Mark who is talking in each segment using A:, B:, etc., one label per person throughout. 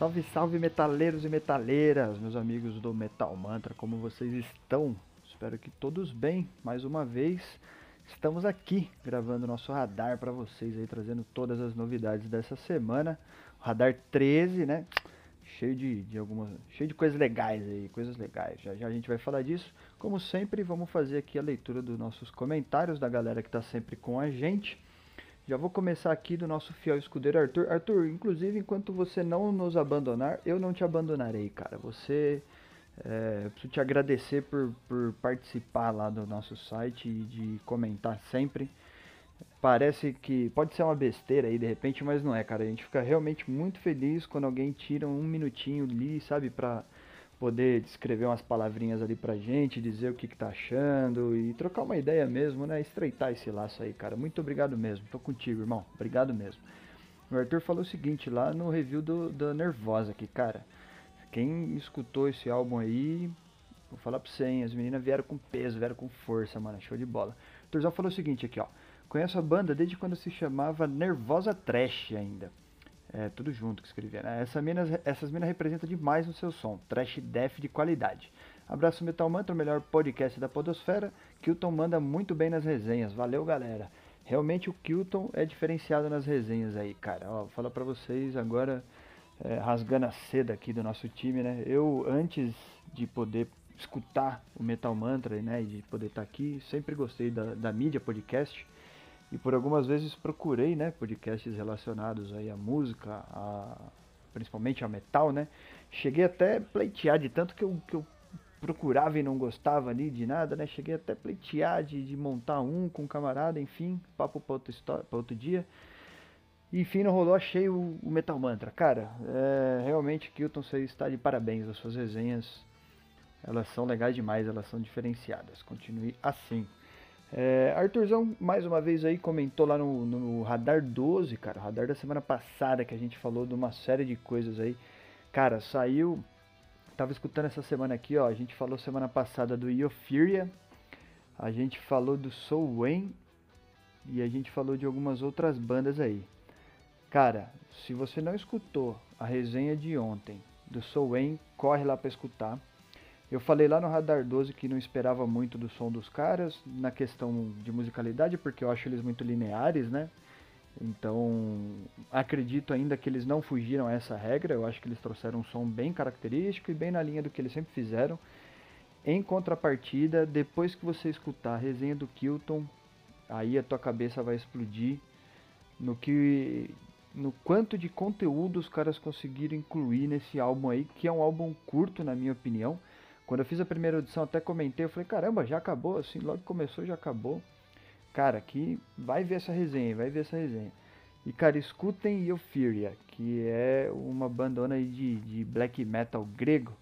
A: Salve, salve metaleiros e metaleiras, meus amigos do Metal Mantra, como vocês estão? Espero que todos bem. Mais uma vez, estamos aqui gravando nosso radar para vocês aí, trazendo todas as novidades dessa semana. O radar 13, né? Cheio de, de algumas, cheio de coisas legais aí, coisas legais. Já já a gente vai falar disso. Como sempre, vamos fazer aqui a leitura dos nossos comentários da galera que está sempre com a gente. Já vou começar aqui do nosso fiel escudeiro Arthur. Arthur, inclusive, enquanto você não nos abandonar, eu não te abandonarei, cara. Você. É, preciso te agradecer por, por participar lá do nosso site e de comentar sempre. Parece que pode ser uma besteira aí de repente, mas não é, cara. A gente fica realmente muito feliz quando alguém tira um minutinho ali, sabe, pra poder escrever umas palavrinhas ali pra gente, dizer o que, que tá achando e trocar uma ideia mesmo, né? Estreitar esse laço aí, cara. Muito obrigado mesmo. Tô contigo, irmão. Obrigado mesmo. O Arthur falou o seguinte lá no review do, do Nervosa aqui, cara. Quem escutou esse álbum aí, vou falar pra você, hein? As meninas vieram com peso, vieram com força, mano. Show de bola. O Arthurzão falou o seguinte aqui, ó. Conheço a banda desde quando se chamava Nervosa Trash ainda. É, tudo junto que escrevia, né? Essa mina, essas minas representam demais no seu som, trash death de qualidade. Abraço Metal Mantra, o melhor podcast da podosfera. Kilton manda muito bem nas resenhas, valeu galera. Realmente o Kilton é diferenciado nas resenhas aí, cara. Ó, vou falar pra vocês agora, é, rasgando a seda aqui do nosso time, né? Eu, antes de poder escutar o Metal Mantra, né, e de poder estar tá aqui, sempre gostei da, da mídia podcast e por algumas vezes procurei, né, podcasts relacionados aí à música, a, principalmente a metal, né. Cheguei até pleitear de tanto que eu, que eu procurava e não gostava ali de nada, né. Cheguei até pleitear de, de montar um com um camarada, enfim, papo para outro, outro dia. Enfim, não rolou, achei o, o Metal Mantra. Cara, é, realmente, Kilton, você está de parabéns. As suas resenhas, elas são legais demais, elas são diferenciadas. Continue assim. É, Arthurzão, mais uma vez aí, comentou lá no, no Radar 12, cara, o radar da semana passada, que a gente falou de uma série de coisas aí. Cara, saiu. Tava escutando essa semana aqui, ó. A gente falou semana passada do Euphoria, a gente falou do Soul Wayne e a gente falou de algumas outras bandas aí. Cara, se você não escutou a resenha de ontem do Soul Wayne, corre lá para escutar. Eu falei lá no Radar 12 que não esperava muito do som dos caras na questão de musicalidade, porque eu acho eles muito lineares, né? Então, acredito ainda que eles não fugiram a essa regra. Eu acho que eles trouxeram um som bem característico e bem na linha do que eles sempre fizeram. Em contrapartida, depois que você escutar a resenha do Kilton, aí a tua cabeça vai explodir no que no quanto de conteúdo os caras conseguiram incluir nesse álbum aí, que é um álbum curto na minha opinião quando eu fiz a primeira audição, até comentei, eu falei, caramba, já acabou, assim, logo que começou, já acabou. Cara, aqui vai ver essa resenha, vai ver essa resenha. E, cara, escutem Euphoria, que é uma bandona de, de black metal grego.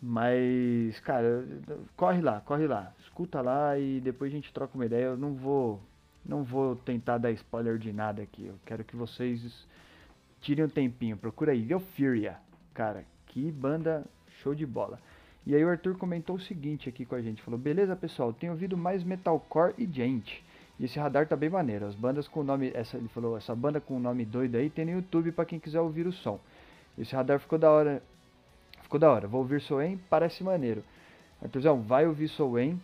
A: Mas, cara, corre lá, corre lá. Escuta lá e depois a gente troca uma ideia. Eu não vou, não vou tentar dar spoiler de nada aqui. Eu quero que vocês tirem um tempinho. Procura aí, Euphoria. Cara, que banda show de bola. E aí o Arthur comentou o seguinte aqui com a gente, falou, beleza pessoal, tenho ouvido mais metalcore e gente. E esse radar tá bem maneiro. As bandas com o nome, essa, ele falou, essa banda com o nome doido aí tem no YouTube para quem quiser ouvir o som. Esse radar ficou da hora. Ficou da hora. Vou ouvir Soen, parece maneiro. Arthurzão, vai ouvir Soen,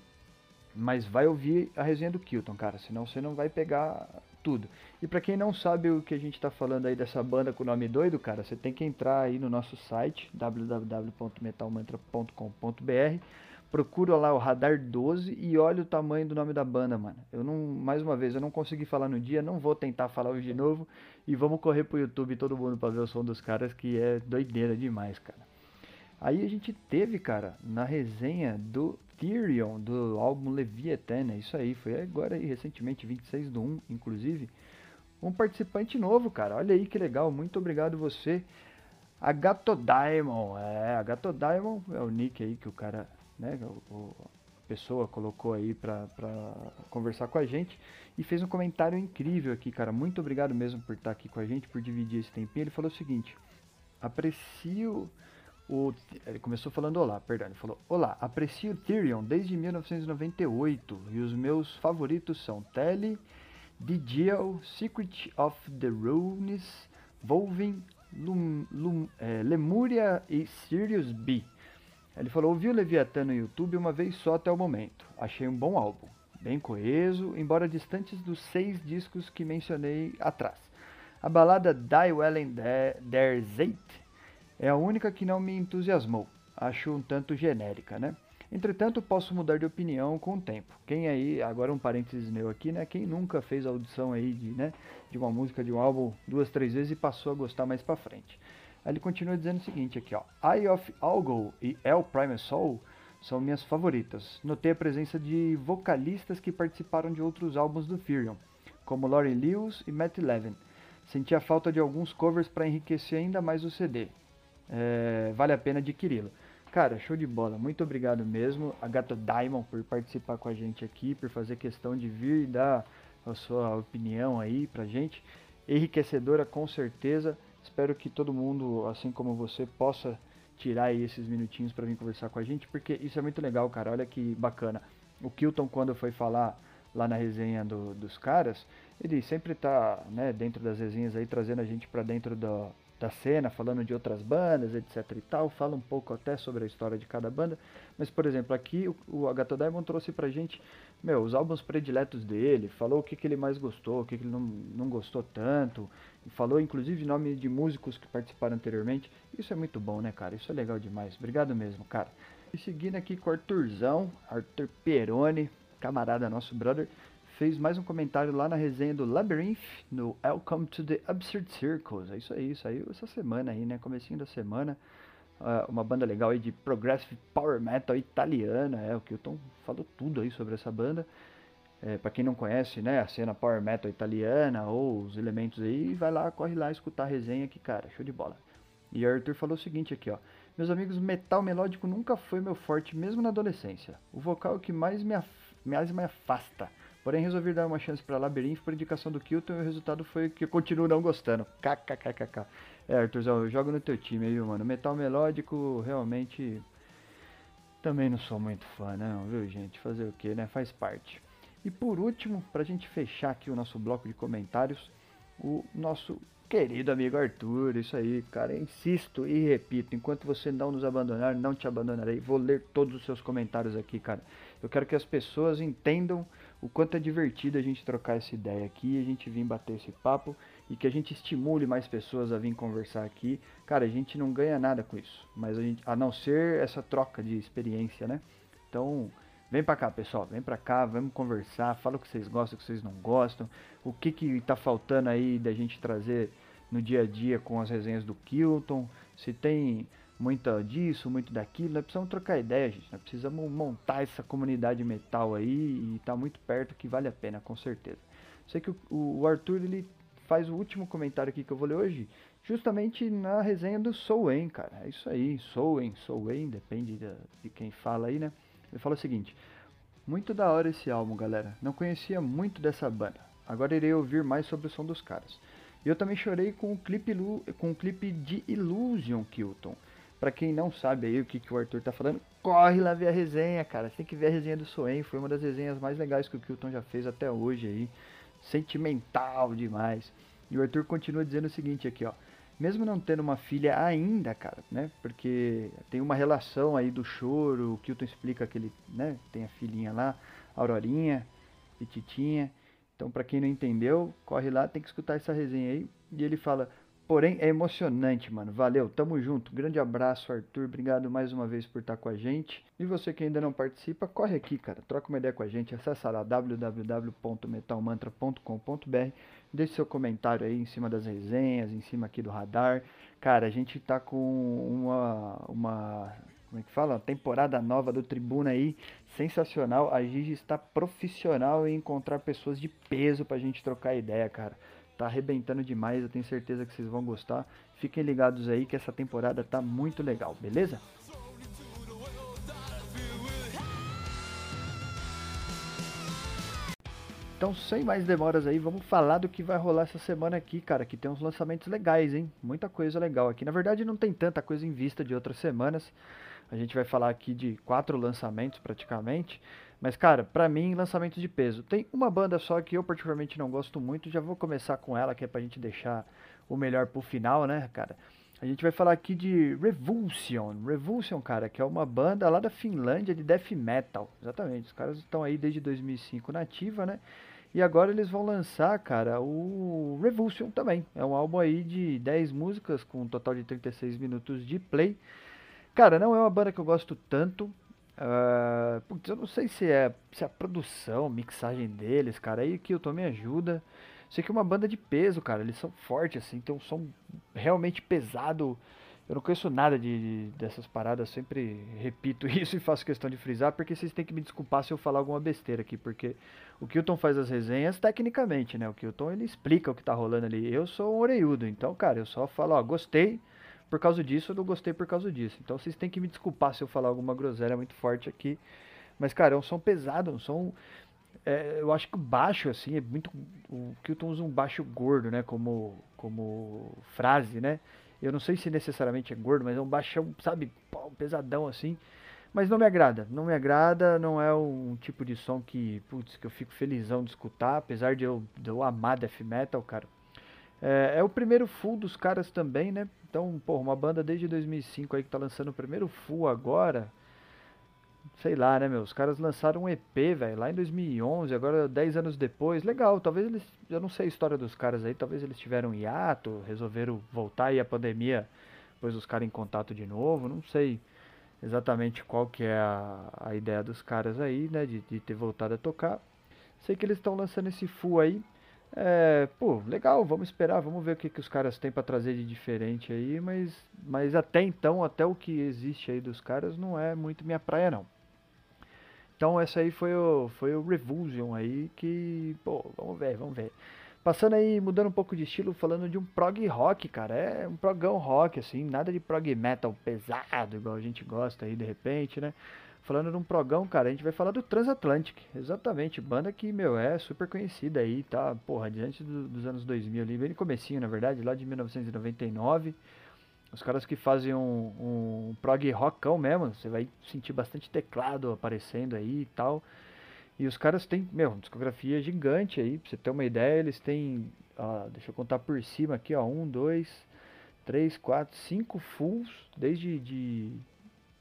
A: mas vai ouvir a resenha do Kilton, cara, senão você não vai pegar tudo. E para quem não sabe o que a gente está falando aí dessa banda com o nome doido, cara, você tem que entrar aí no nosso site www.metalmantra.com.br, procura lá o Radar 12 e olha o tamanho do nome da banda, mano. Eu não, mais uma vez, eu não consegui falar no dia, não vou tentar falar hoje de novo e vamos correr pro YouTube todo mundo para ver o som dos caras que é doideira demais, cara. Aí a gente teve, cara, na resenha do Tyrion, do álbum Leviathan, é isso aí, foi agora aí, recentemente, 26 do 1, inclusive, um participante novo, cara. Olha aí que legal, muito obrigado você. A Gato Diamond, é, a Gato Diamond é o nick aí que o cara, né, o, a pessoa colocou aí pra, pra conversar com a gente e fez um comentário incrível aqui, cara. Muito obrigado mesmo por estar aqui com a gente, por dividir esse tempinho. Ele falou o seguinte: aprecio o, ele começou falando olá, perdão, ele falou Olá, aprecio Tyrion desde 1998 e os meus favoritos são Telly, Digiel, Secret of the Runes, Volvin, Lum, Lum, é, Lemuria e Sirius B. Ele falou: Ouvi o Leviathan no YouTube uma vez só até o momento. Achei um bom álbum, bem coeso, embora distantes dos seis discos que mencionei atrás. A balada Die Well in Der Zeit é a única que não me entusiasmou. Acho um tanto genérica, né? Entretanto, posso mudar de opinião com o tempo. Quem aí, agora um parênteses meu aqui, né? Quem nunca fez audição aí de, né, de uma música, de um álbum duas, três vezes e passou a gostar mais pra frente. Aí ele continua dizendo o seguinte aqui, ó. Eye of Algo e El Prime Soul são minhas favoritas. Notei a presença de vocalistas que participaram de outros álbuns do Furion, como Lauren Lewis e Matt Levin. Senti a falta de alguns covers para enriquecer ainda mais o CD é, vale a pena adquiri-lo. Cara, show de bola. Muito obrigado mesmo a Gato Diamond por participar com a gente aqui, por fazer questão de vir e dar a sua opinião aí pra gente. Enriquecedora com certeza. Espero que todo mundo, assim como você, possa tirar aí esses minutinhos para vir conversar com a gente, porque isso é muito legal, cara. Olha que bacana. O Kilton, quando foi falar lá na resenha do, dos caras, ele sempre tá né, dentro das resenhas aí, trazendo a gente para dentro do, da cena, falando de outras bandas, etc e tal, fala um pouco até sobre a história de cada banda, mas por exemplo, aqui o, o Agatha Diamond trouxe pra gente, meu, os álbuns prediletos dele, falou o que, que ele mais gostou, o que, que ele não, não gostou tanto, falou inclusive nome de músicos que participaram anteriormente, isso é muito bom, né, cara, isso é legal demais, obrigado mesmo, cara. E seguindo aqui com o Arthurzão, Arthur Peroni, camarada nosso brother, fez mais um comentário lá na resenha do Labyrinth, no Welcome to the Absurd Circles. É isso aí, aí essa semana aí, né? Comecinho da semana. Uh, uma banda legal aí de Progressive Power Metal italiana. É, o Kilton falou tudo aí sobre essa banda. É, para quem não conhece, né, a cena Power Metal italiana ou os elementos aí, vai lá, corre lá escutar a resenha que, cara, show de bola. E Arthur falou o seguinte aqui, ó. Meus amigos, metal melódico nunca foi meu forte, mesmo na adolescência. O vocal é o que mais me, af mais me afasta. Porém, resolvi dar uma chance para Labyrinth por indicação do Kilton e o resultado foi que eu continuo não gostando. KKKKK. É, Arthurzão, eu jogo no teu time aí, mano. Metal melódico, realmente. Também não sou muito fã, não, viu, gente? Fazer o que, né? Faz parte. E por último, pra gente fechar aqui o nosso bloco de comentários, o nosso querido amigo Arthur, isso aí, cara, insisto e repito, enquanto você não nos abandonar, não te abandonarei. Vou ler todos os seus comentários aqui, cara. Eu quero que as pessoas entendam o quanto é divertido a gente trocar essa ideia aqui, a gente vir bater esse papo e que a gente estimule mais pessoas a vir conversar aqui. Cara, a gente não ganha nada com isso, mas a, gente, a não ser essa troca de experiência, né? Então, vem pra cá, pessoal, vem pra cá, vamos conversar, fala o que vocês gostam, o que vocês não gostam, o que que tá faltando aí da gente trazer no dia a dia com as resenhas do Kilton, se tem muito disso, muito daquilo. Nós precisamos trocar ideia, gente. Nós precisamos montar essa comunidade metal aí e tá muito perto que vale a pena, com certeza. Sei que o, o Arthur ele faz o último comentário aqui que eu vou ler hoje, justamente na resenha do Soul cara. É isso aí, Soul Soul depende de, de quem fala aí, né? Ele fala o seguinte: Muito da hora esse álbum, galera. Não conhecia muito dessa banda. Agora irei ouvir mais sobre o som dos caras. E eu também chorei com o clipe, com o clipe de Illusion Kilton. Para quem não sabe aí o que, que o Arthur tá falando, corre lá ver a resenha, cara. Você tem que ver a resenha do Soen, foi uma das resenhas mais legais que o Kilton já fez até hoje aí. Sentimental demais. E o Arthur continua dizendo o seguinte aqui, ó. Mesmo não tendo uma filha ainda, cara, né? Porque tem uma relação aí do choro, o Kilton explica que ele, né, tem a filhinha lá, Aurorinha, Petitinha. Então, para quem não entendeu, corre lá, tem que escutar essa resenha aí. E ele fala: Porém, é emocionante, mano. Valeu, tamo junto. Grande abraço, Arthur. Obrigado mais uma vez por estar com a gente. E você que ainda não participa, corre aqui, cara. Troca uma ideia com a gente. Acesse lá www.metalmantra.com.br. Deixe seu comentário aí em cima das resenhas, em cima aqui do radar. Cara, a gente tá com uma, uma como é que fala? Temporada nova do Tribuna aí, sensacional. A Gigi está profissional em encontrar pessoas de peso pra gente trocar ideia, cara tá arrebentando demais, eu tenho certeza que vocês vão gostar. Fiquem ligados aí que essa temporada tá muito legal, beleza? Então, sem mais demoras aí, vamos falar do que vai rolar essa semana aqui, cara, que tem uns lançamentos legais, hein? Muita coisa legal aqui. Na verdade, não tem tanta coisa em vista de outras semanas. A gente vai falar aqui de quatro lançamentos praticamente. Mas, cara, pra mim, lançamentos de peso. Tem uma banda só que eu particularmente não gosto muito. Já vou começar com ela, que é pra gente deixar o melhor pro final, né, cara? A gente vai falar aqui de Revulsion. Revulsion, cara, que é uma banda lá da Finlândia de death metal. Exatamente, os caras estão aí desde 2005 na ativa, né? E agora eles vão lançar, cara, o Revulsion também. É um álbum aí de 10 músicas com um total de 36 minutos de play. Cara, não é uma banda que eu gosto tanto. Uh, putz, eu não sei se é, se é a produção, mixagem deles, cara. Aí que eu tô me ajuda. Sei que é uma banda de peso, cara. Eles são fortes, assim, tem um som realmente pesado. Eu não conheço nada de, de, dessas paradas, sempre repito isso e faço questão de frisar, porque vocês têm que me desculpar se eu falar alguma besteira aqui, porque o Kilton faz as resenhas tecnicamente, né? O Kilton ele explica o que tá rolando ali. Eu sou um orelhudo, então, cara, eu só falo, ó, gostei por causa disso, eu não gostei por causa disso. Então vocês têm que me desculpar se eu falar alguma groselha muito forte aqui. Mas, cara, é um som pesado, um som. É, eu acho que o baixo, assim, é muito. O Kilton usa um baixo gordo, né? Como, como frase, né? Eu não sei se necessariamente é gordo, mas é um baixão, sabe, pesadão assim. Mas não me agrada, não me agrada, não é um tipo de som que, putz, que eu fico felizão de escutar, apesar de eu, de eu amar death metal, cara. É, é, o primeiro full dos caras também, né? Então, pô, uma banda desde 2005 aí que tá lançando o primeiro full agora, sei lá, né, meu? Os caras lançaram um EP, velho, lá em 2011, agora 10 anos depois. Legal, talvez eles. Eu não sei a história dos caras aí, talvez eles tiveram hiato, resolveram voltar e a pandemia pôs os caras em contato de novo. Não sei exatamente qual que é a, a ideia dos caras aí, né, de, de ter voltado a tocar. Sei que eles estão lançando esse full aí. É, pô, legal, vamos esperar, vamos ver o que, que os caras têm para trazer de diferente aí, mas, mas até então, até o que existe aí dos caras não é muito minha praia não. Então essa aí foi o, foi o Revulsion aí que, pô, vamos ver, vamos ver. Passando aí, mudando um pouco de estilo, falando de um prog rock, cara. É um progão rock, assim, nada de prog metal pesado, igual a gente gosta aí de repente, né? Falando de um progão, cara, a gente vai falar do Transatlantic. Exatamente, banda que, meu, é super conhecida aí, tá? Porra, diante do, dos anos 2000 ali, bem no comecinho, na verdade, lá de 1999. Os caras que fazem um, um prog rockão mesmo, você vai sentir bastante teclado aparecendo aí e tal. E os caras têm, meu, uma discografia gigante aí, pra você ter uma ideia, eles têm, deixa eu contar por cima aqui, ó, um, dois, três, quatro, cinco fulls, desde de,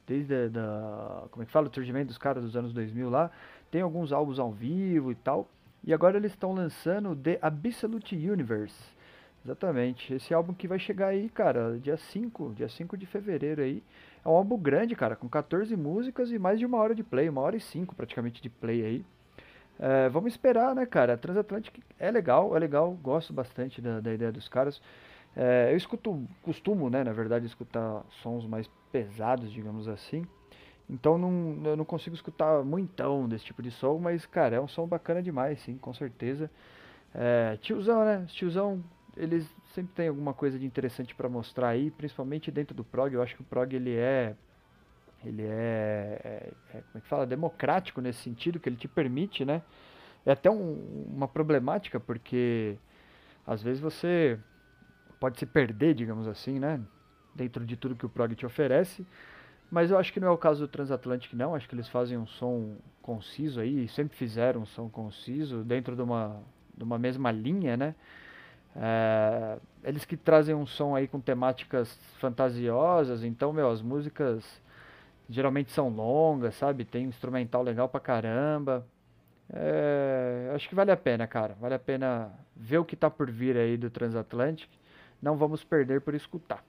A: desde da, como é que fala, o surgimento dos caras dos anos 2000 lá, tem alguns álbuns ao vivo e tal, e agora eles estão lançando The Absolute Universe, Exatamente. Esse álbum que vai chegar aí, cara, dia 5, dia 5 de fevereiro aí. É um álbum grande, cara, com 14 músicas e mais de uma hora de play, uma hora e cinco praticamente de play aí. É, vamos esperar, né, cara? Transatlantic é legal, é legal, gosto bastante da, da ideia dos caras. É, eu escuto, costumo, né, na verdade, escutar sons mais pesados, digamos assim. Então não, eu não consigo escutar muitão desse tipo de som, mas, cara, é um som bacana demais, sim, com certeza. É, tiozão, né? Tiozão eles sempre têm alguma coisa de interessante para mostrar aí, principalmente dentro do prog. Eu acho que o prog ele é ele é, é, é, como é que fala, democrático nesse sentido que ele te permite, né? É até um, uma problemática porque às vezes você pode se perder, digamos assim, né? Dentro de tudo que o prog te oferece. Mas eu acho que não é o caso do Transatlantic, não. Acho que eles fazem um som conciso aí, sempre fizeram um som conciso dentro de uma, de uma mesma linha, né? É, eles que trazem um som aí com temáticas fantasiosas, então, meu, as músicas geralmente são longas, sabe? Tem um instrumental legal pra caramba. É, acho que vale a pena, cara. Vale a pena ver o que tá por vir aí do Transatlantic. Não vamos perder por escutar.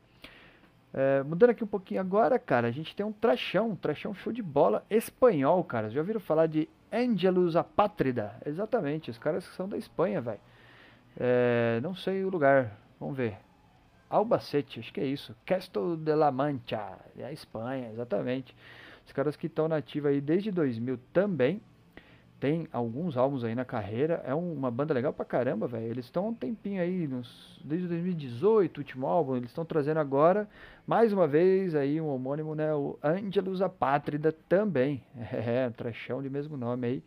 A: É, mudando aqui um pouquinho agora, cara, a gente tem um trachão, um trachão show de bola espanhol, cara. Já ouviram falar de Angelus Apátrida? Exatamente, os caras que são da Espanha, velho. É, não sei o lugar, vamos ver. Albacete, acho que é isso. Castle de la Mancha, é a Espanha, exatamente. Os caras que estão nativos aí desde 2000 também. Tem alguns álbuns aí na carreira. É uma banda legal pra caramba, velho. Eles estão um tempinho aí, nos, desde 2018, último álbum. Eles estão trazendo agora, mais uma vez, aí um homônimo, né? O Angelus Apátrida também. É, trechão de mesmo nome aí.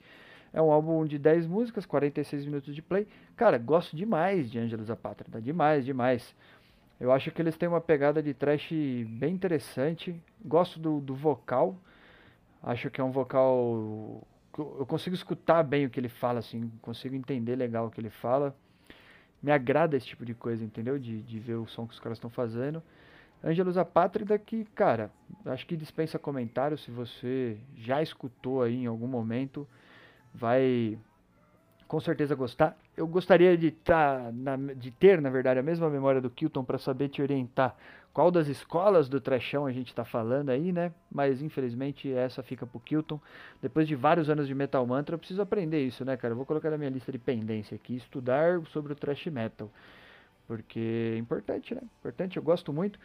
A: É um álbum de 10 músicas, 46 minutos de play. Cara, gosto demais de Angelus Apátrida. Demais, demais. Eu acho que eles têm uma pegada de trash bem interessante. Gosto do, do vocal. Acho que é um vocal eu consigo escutar bem o que ele fala, assim, consigo entender legal o que ele fala. Me agrada esse tipo de coisa, entendeu? De, de ver o som que os caras estão fazendo. Ângelus Apátrida, que, cara, acho que dispensa comentário. Se você já escutou aí em algum momento, vai com certeza gostar. Eu gostaria de, tá na, de ter, na verdade, a mesma memória do Kilton para saber te orientar qual das escolas do trechão a gente está falando aí, né? Mas infelizmente essa fica pro Kilton. Depois de vários anos de Metal Mantra, eu preciso aprender isso, né, cara? Eu vou colocar na minha lista de pendência aqui, estudar sobre o thrash metal. Porque é importante, né? Importante, eu gosto muito.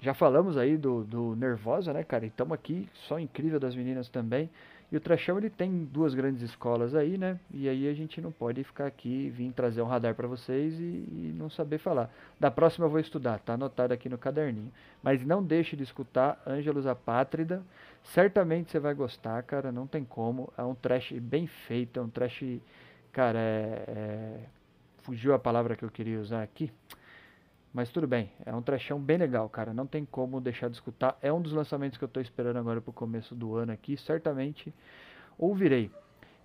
A: Já falamos aí do, do Nervosa, né, cara? E estamos aqui, só incrível das meninas também. E o Trashão ele tem duas grandes escolas aí, né? E aí a gente não pode ficar aqui, vir trazer um radar para vocês e, e, não saber falar. Da próxima eu vou estudar, tá anotado aqui no caderninho. Mas não deixe de escutar Ângelos Apátrida. Certamente você vai gostar, cara, não tem como. É um trash bem feito, é um trash, cara, é, é... fugiu a palavra que eu queria usar aqui. Mas tudo bem, é um trechão bem legal, cara. Não tem como deixar de escutar. É um dos lançamentos que eu estou esperando agora pro começo do ano aqui. Certamente ouvirei.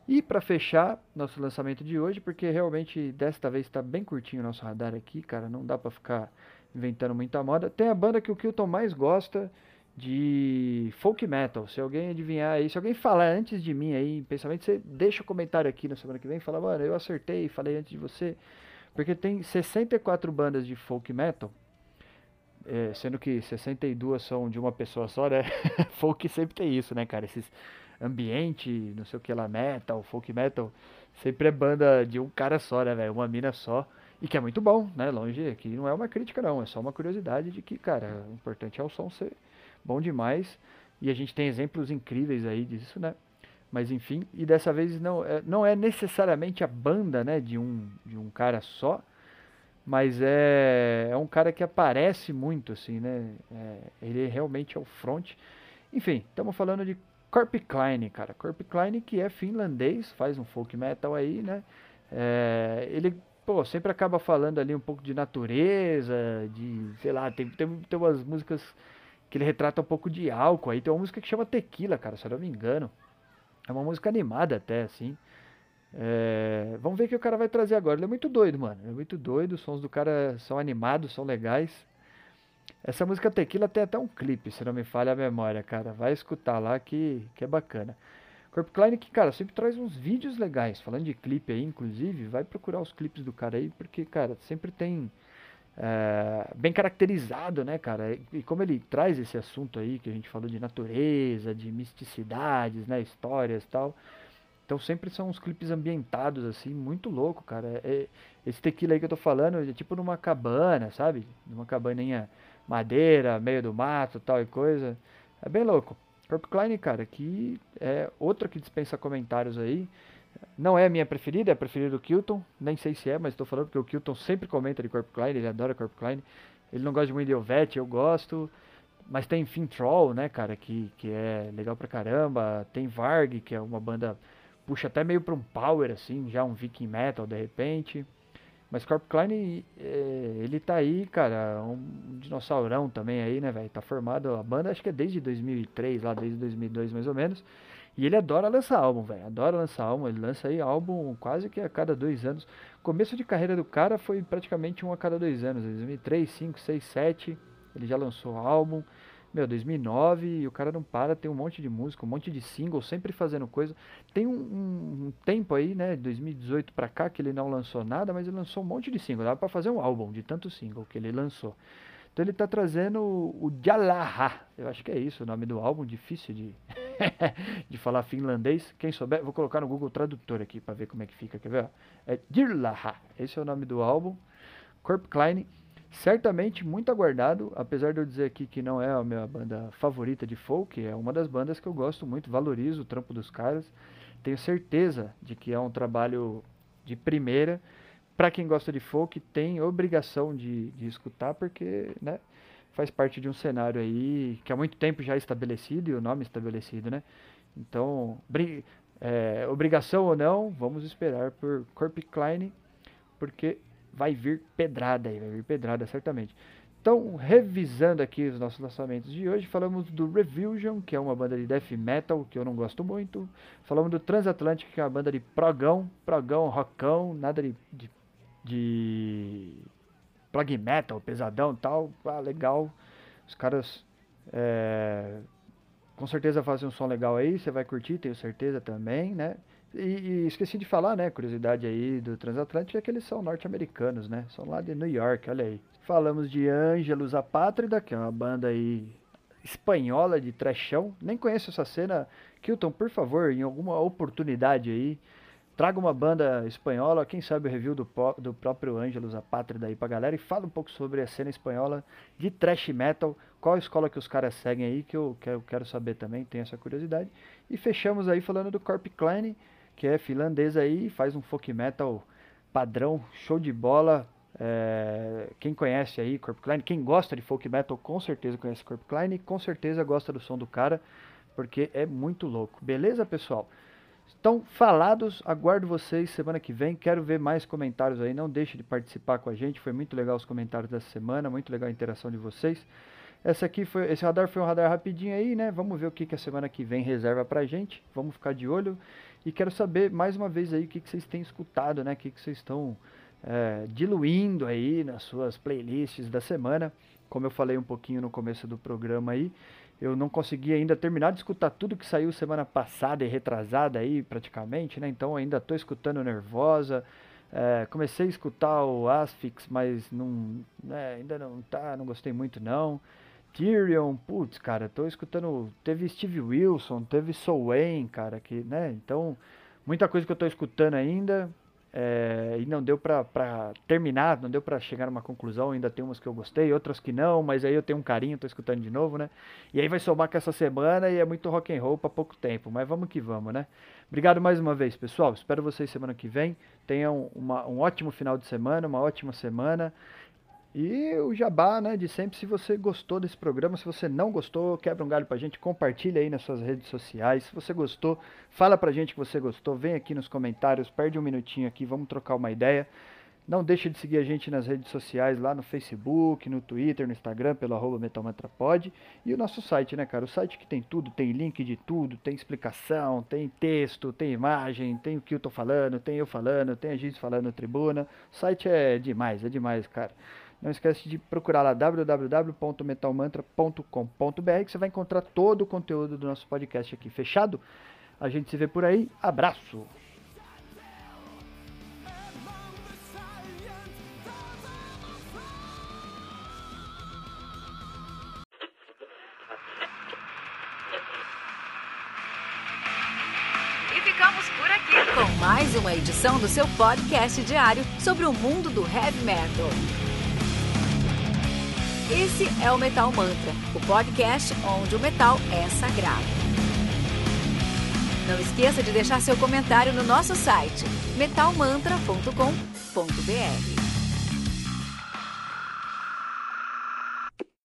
A: E para fechar nosso lançamento de hoje, porque realmente desta vez está bem curtinho o nosso radar aqui, cara. Não dá para ficar inventando muita moda. Tem a banda que o Kilton mais gosta de folk metal. Se alguém adivinhar aí, se alguém falar antes de mim aí, pensamento, você deixa o um comentário aqui na semana que vem. Fala, mano, eu acertei, falei antes de você. Porque tem 64 bandas de folk metal, é, sendo que 62 são de uma pessoa só, né? folk sempre tem isso, né, cara? Esses ambiente, não sei o que lá, metal, folk metal, sempre é banda de um cara só, né, velho? Uma mina só. E que é muito bom, né? Longe aqui não é uma crítica, não. É só uma curiosidade de que, cara, o importante é o som ser bom demais. E a gente tem exemplos incríveis aí disso, né? Mas enfim, e dessa vez não é, não é necessariamente a banda né, de, um, de um cara só, mas é, é um cara que aparece muito, assim, né? É, ele realmente é o front. Enfim, estamos falando de Corp Klein, cara. Corp Klein que é finlandês, faz um folk metal aí, né? É, ele, pô, sempre acaba falando ali um pouco de natureza, de, sei lá, tem, tem, tem umas músicas que ele retrata um pouco de álcool aí. Tem uma música que chama Tequila, cara, se eu não me engano. É uma música animada até, assim. É, vamos ver o que o cara vai trazer agora. Ele é muito doido, mano. É muito doido. Os sons do cara são animados, são legais. Essa música Tequila tem até um clipe, se não me falha a memória, cara. Vai escutar lá que, que é bacana. Corp Klein que, cara, sempre traz uns vídeos legais. Falando de clipe aí, inclusive, vai procurar os clipes do cara aí, porque, cara, sempre tem é, bem caracterizado, né, cara? E como ele traz esse assunto aí que a gente falou de natureza, de misticidades, né, histórias tal. Então sempre são uns clipes ambientados assim, muito louco, cara. É, esse tequila aí que eu tô falando é tipo numa cabana, sabe? Numa cabaninha madeira, meio do mato, tal e coisa. É bem louco. Corp Klein, cara, que é outro que dispensa comentários aí. Não é a minha preferida, é a preferida do Kilton. Nem sei se é, mas estou falando porque o Kilton sempre comenta de Corp Klein, ele adora Corp Klein. Ele não gosta de muito Elvete, eu gosto. Mas tem Fintroll, né, cara, que, que é legal pra caramba. Tem Varg, que é uma banda puxa até meio pra um power, assim, já um viking metal de repente. Mas Corp Klein, é, ele tá aí, cara, um dinossaurão também aí, né, velho? Tá formado, a banda acho que é desde 2003, lá desde 2002 mais ou menos. E ele adora lançar álbum, velho. Adora lançar álbum. Ele lança aí álbum quase que a cada dois anos. Começo de carreira do cara foi praticamente um a cada dois anos. 2003, 5, 6, 7. Ele já lançou álbum. Meu, 2009 e o cara não para, tem um monte de música, um monte de single, sempre fazendo coisa. Tem um, um, um tempo aí, né, 2018 pra cá, que ele não lançou nada, mas ele lançou um monte de single. Dá pra fazer um álbum de tanto single que ele lançou. Então ele tá trazendo o Jalaha. Eu acho que é isso o nome do álbum, difícil de, de falar finlandês. Quem souber, vou colocar no Google Tradutor aqui para ver como é que fica, quer ver? É Dirlaha. Esse é o nome do álbum. Corp Klein, certamente muito aguardado, apesar de eu dizer aqui que não é a minha banda favorita de folk, é uma das bandas que eu gosto muito, valorizo o trampo dos caras. Tenho certeza de que é um trabalho de primeira. Para quem gosta de folk, tem obrigação de, de escutar, porque né, faz parte de um cenário aí que há muito tempo já é estabelecido e o nome estabelecido, né? Então, é, obrigação ou não, vamos esperar por Corp Klein, porque vai vir pedrada aí, vai vir pedrada certamente. Então, revisando aqui os nossos lançamentos de hoje, falamos do Revision, que é uma banda de death metal que eu não gosto muito. Falamos do Transatlantic, que é uma banda de progão, progão, rockão, nada de, de, de prog metal, pesadão tal. Ah, legal. Os caras é, com certeza fazem um som legal aí, você vai curtir, tenho certeza também, né? E, e, esqueci de falar, né? Curiosidade aí do Transatlântico é que eles são norte-americanos, né? São lá de New York, olha aí. Falamos de Ângelos Apátrida, que é uma banda aí espanhola de trechão. Nem conheço essa cena. Kilton, por favor, em alguma oportunidade aí, traga uma banda espanhola, quem sabe o review do, do próprio Ângelos Apátrida aí pra galera e fala um pouco sobre a cena espanhola de thrash metal, qual escola que os caras seguem aí, que eu quero, quero saber também, tenho essa curiosidade. E fechamos aí falando do Corp Klein, que é finlandês aí, faz um folk metal padrão, show de bola. É, quem conhece aí Corp Klein, quem gosta de folk metal com certeza conhece Corp Klein e com certeza gosta do som do cara, porque é muito louco. Beleza, pessoal? Estão falados, aguardo vocês semana que vem. Quero ver mais comentários aí. Não deixe de participar com a gente. Foi muito legal os comentários dessa semana, muito legal a interação de vocês. Essa aqui foi, esse radar foi um radar rapidinho aí, né? Vamos ver o que, que a semana que vem reserva pra gente. Vamos ficar de olho. E quero saber mais uma vez aí o que, que vocês têm escutado, né? O que, que vocês estão é, diluindo aí nas suas playlists da semana. Como eu falei um pouquinho no começo do programa aí, eu não consegui ainda terminar de escutar tudo que saiu semana passada e retrasada aí, praticamente, né? Então ainda estou escutando Nervosa. É, comecei a escutar o Asphyx, mas não, né, ainda não tá, não gostei muito não. Tyrion, putz, cara, tô escutando, teve Steve Wilson, teve Soul cara, que, né? Então, muita coisa que eu tô escutando ainda. É, e não deu pra terminar, não deu pra chegar a uma conclusão. Ainda tem umas que eu gostei, outras que não, mas aí eu tenho um carinho, tô escutando de novo, né? E aí vai somar com essa semana e é muito rock and roll pra pouco tempo, mas vamos que vamos, né? Obrigado mais uma vez, pessoal. Espero vocês semana que vem. Tenham uma, um ótimo final de semana, uma ótima semana. E o jabá, né, de sempre, se você gostou desse programa, se você não gostou, quebra um galho pra gente, compartilha aí nas suas redes sociais. Se você gostou, fala pra gente que você gostou, vem aqui nos comentários, perde um minutinho aqui, vamos trocar uma ideia. Não deixe de seguir a gente nas redes sociais, lá no Facebook, no Twitter, no Instagram, pelo arroba metalmantrapod. E o nosso site, né, cara? O site que tem tudo, tem link de tudo, tem explicação, tem texto, tem imagem, tem o que eu tô falando, tem eu falando, tem a gente falando na tribuna. O site é demais, é demais, cara. Não esquece de procurar lá www.metalmantra.com.br que você vai encontrar todo o conteúdo do nosso podcast aqui. Fechado? A gente se vê por aí. Abraço!
B: Mais uma edição do seu podcast diário sobre o mundo do heavy metal. Esse é o Metal Mantra, o podcast onde o metal é sagrado. Não esqueça de deixar seu comentário no nosso site metalmantra.com.br.